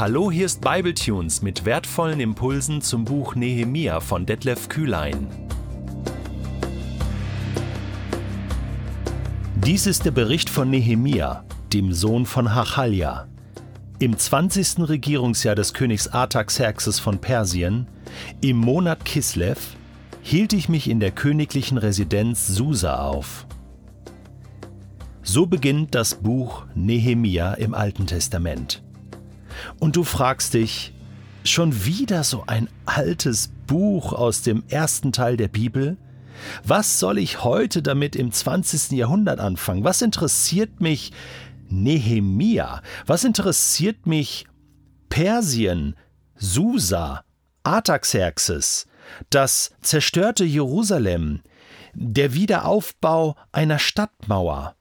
Hallo, hier ist Bibletunes mit wertvollen Impulsen zum Buch Nehemia von Detlef Kühlein. Dies ist der Bericht von Nehemia, dem Sohn von Hachalja. Im 20. Regierungsjahr des Königs Artaxerxes von Persien, im Monat Kislev, hielt ich mich in der königlichen Residenz Susa auf. So beginnt das Buch Nehemia im Alten Testament. Und du fragst dich, schon wieder so ein altes Buch aus dem ersten Teil der Bibel? Was soll ich heute damit im 20. Jahrhundert anfangen? Was interessiert mich Nehemia? Was interessiert mich Persien, Susa, Artaxerxes, das zerstörte Jerusalem, der Wiederaufbau einer Stadtmauer?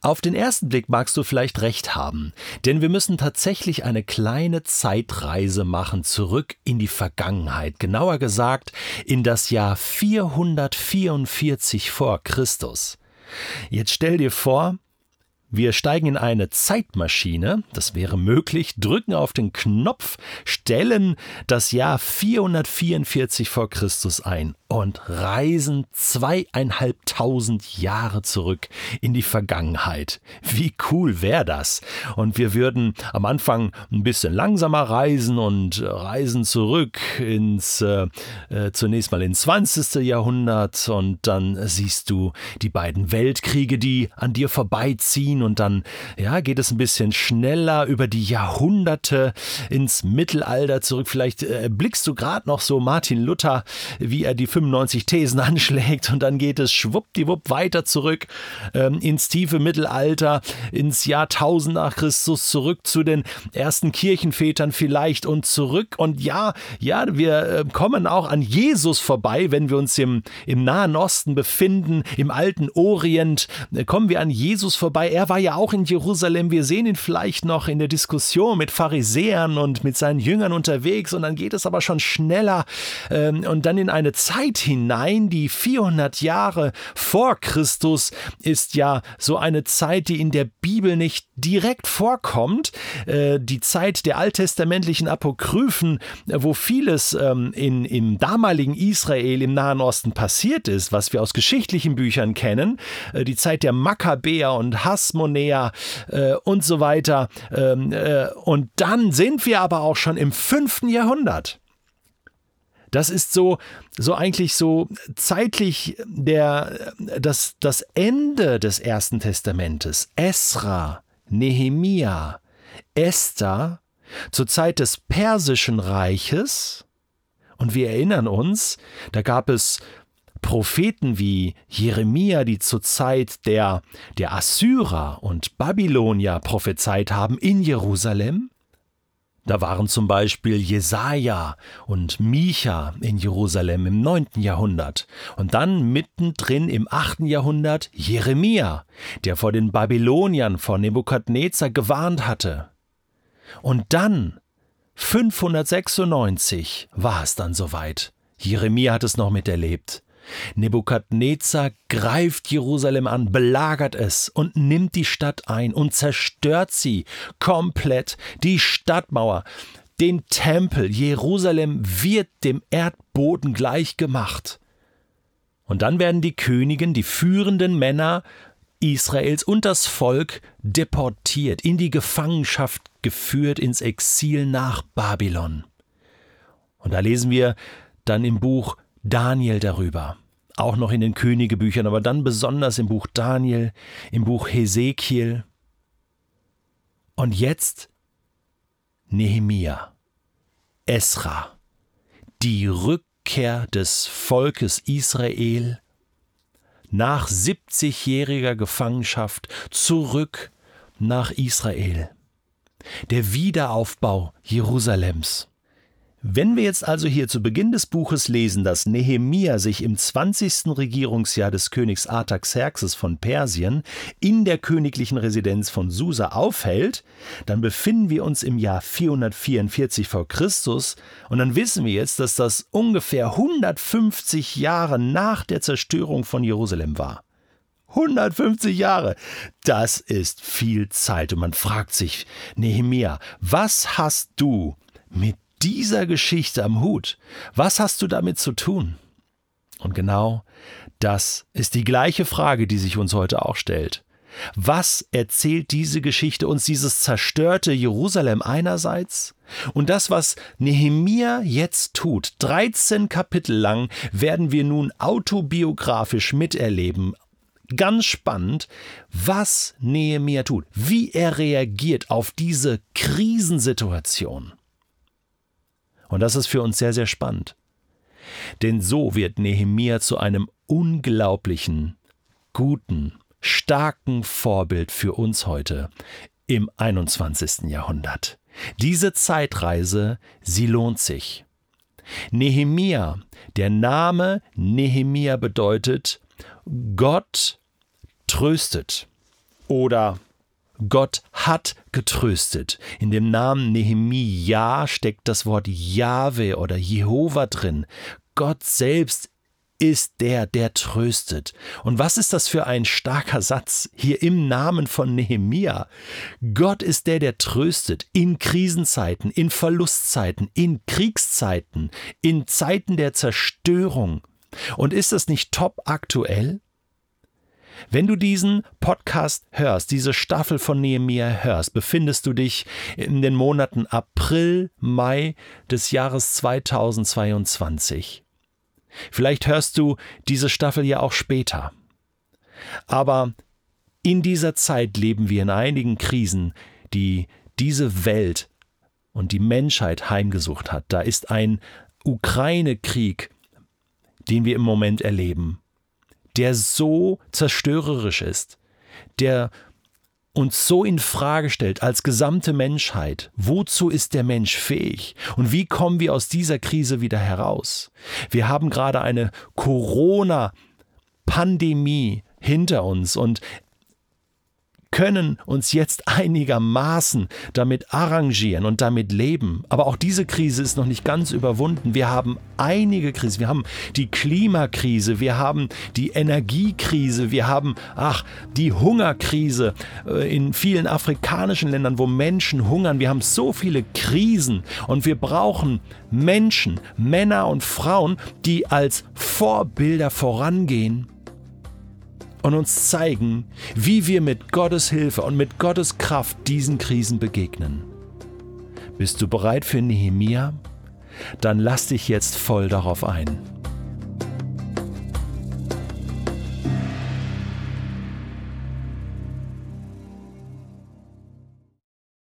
Auf den ersten Blick magst du vielleicht recht haben, denn wir müssen tatsächlich eine kleine Zeitreise machen zurück in die Vergangenheit, genauer gesagt in das Jahr 444 vor Christus. Jetzt stell dir vor, wir steigen in eine Zeitmaschine, das wäre möglich, drücken auf den Knopf, stellen das Jahr 444 vor Christus ein und reisen zweieinhalbtausend Jahre zurück in die Vergangenheit. Wie cool wäre das? Und wir würden am Anfang ein bisschen langsamer reisen und reisen zurück ins äh, äh, zunächst mal ins 20. Jahrhundert und dann siehst du die beiden Weltkriege, die an dir vorbeiziehen und dann ja, geht es ein bisschen schneller über die Jahrhunderte ins Mittelalter zurück. Vielleicht äh, blickst du gerade noch so Martin Luther, wie er die 95 Thesen anschlägt und dann geht es schwuppdiwupp weiter zurück ähm, ins tiefe Mittelalter, ins Jahr 1000 nach Christus, zurück zu den ersten Kirchenvätern vielleicht und zurück und ja, ja, wir äh, kommen auch an Jesus vorbei, wenn wir uns im, im Nahen Osten befinden, im alten Orient, äh, kommen wir an Jesus vorbei. Er war ja auch in Jerusalem. Wir sehen ihn vielleicht noch in der Diskussion mit Pharisäern und mit seinen Jüngern unterwegs und dann geht es aber schon schneller ähm, und dann in eine Zeit hinein, die 400 Jahre vor Christus, ist ja so eine Zeit, die in der Bibel nicht direkt vorkommt. Äh, die Zeit der alttestamentlichen Apokryphen, wo vieles ähm, in, im damaligen Israel im Nahen Osten passiert ist, was wir aus geschichtlichen Büchern kennen. Äh, die Zeit der Makkabäer und Hasmonäer äh, und so weiter. Ähm, und dann sind wir aber auch schon im fünften Jahrhundert. Das ist so, so eigentlich so zeitlich der, das, das Ende des Ersten Testamentes. Esra, Nehemia, Esther, zur Zeit des Persischen Reiches. Und wir erinnern uns, da gab es Propheten wie Jeremia, die zur Zeit der, der Assyrer und Babylonier prophezeit haben in Jerusalem. Da waren zum Beispiel Jesaja und Micha in Jerusalem im 9. Jahrhundert und dann mittendrin im 8. Jahrhundert Jeremia, der vor den Babyloniern vor Nebukadnezar gewarnt hatte. Und dann 596 war es dann soweit. Jeremia hat es noch miterlebt. Nebukadnezar greift Jerusalem an, belagert es und nimmt die Stadt ein und zerstört sie komplett, die Stadtmauer, den Tempel. Jerusalem wird dem Erdboden gleich gemacht. Und dann werden die Königen, die führenden Männer Israels und das Volk deportiert, in die Gefangenschaft geführt, ins Exil nach Babylon. Und da lesen wir dann im Buch Daniel darüber. Auch noch in den Königebüchern, aber dann besonders im Buch Daniel, im Buch Hesekiel. Und jetzt Nehemia, Esra, die Rückkehr des Volkes Israel nach 70-jähriger Gefangenschaft zurück nach Israel. Der Wiederaufbau Jerusalems. Wenn wir jetzt also hier zu Beginn des Buches lesen, dass Nehemia sich im 20. Regierungsjahr des Königs Artaxerxes von Persien in der königlichen Residenz von Susa aufhält, dann befinden wir uns im Jahr 444 v. Christus und dann wissen wir jetzt, dass das ungefähr 150 Jahre nach der Zerstörung von Jerusalem war. 150 Jahre. Das ist viel Zeit. Und man fragt sich, Nehemia, was hast du mit dieser Geschichte am Hut? Was hast du damit zu tun? Und genau das ist die gleiche Frage, die sich uns heute auch stellt. Was erzählt diese Geschichte uns, dieses zerstörte Jerusalem einerseits? Und das, was Nehemia jetzt tut, 13 Kapitel lang, werden wir nun autobiografisch miterleben. Ganz spannend, was Nehemia tut, wie er reagiert auf diese Krisensituation. Und das ist für uns sehr, sehr spannend. Denn so wird Nehemia zu einem unglaublichen, guten, starken Vorbild für uns heute im 21. Jahrhundert. Diese Zeitreise, sie lohnt sich. Nehemia, der Name Nehemia bedeutet Gott tröstet oder Gott hat getröstet. In dem Namen Nehemia steckt das Wort Jahwe oder Jehova drin. Gott selbst ist der, der tröstet. Und was ist das für ein starker Satz hier im Namen von Nehemia? Gott ist der, der tröstet in Krisenzeiten, in Verlustzeiten, in Kriegszeiten, in Zeiten der Zerstörung. Und ist das nicht top aktuell? Wenn du diesen Podcast hörst, diese Staffel von Nehemia hörst, befindest du dich in den Monaten April, Mai des Jahres 2022. Vielleicht hörst du diese Staffel ja auch später. Aber in dieser Zeit leben wir in einigen Krisen, die diese Welt und die Menschheit heimgesucht hat. Da ist ein Ukraine-Krieg, den wir im Moment erleben, der so zerstörerisch ist, der uns so in Frage stellt als gesamte Menschheit, wozu ist der Mensch fähig und wie kommen wir aus dieser Krise wieder heraus? Wir haben gerade eine Corona Pandemie hinter uns und können uns jetzt einigermaßen damit arrangieren und damit leben. Aber auch diese Krise ist noch nicht ganz überwunden. Wir haben einige Krisen. Wir haben die Klimakrise, wir haben die Energiekrise, wir haben, ach, die Hungerkrise äh, in vielen afrikanischen Ländern, wo Menschen hungern. Wir haben so viele Krisen und wir brauchen Menschen, Männer und Frauen, die als Vorbilder vorangehen und uns zeigen, wie wir mit Gottes Hilfe und mit Gottes Kraft diesen Krisen begegnen. Bist du bereit für Nehemia? Dann lass dich jetzt voll darauf ein.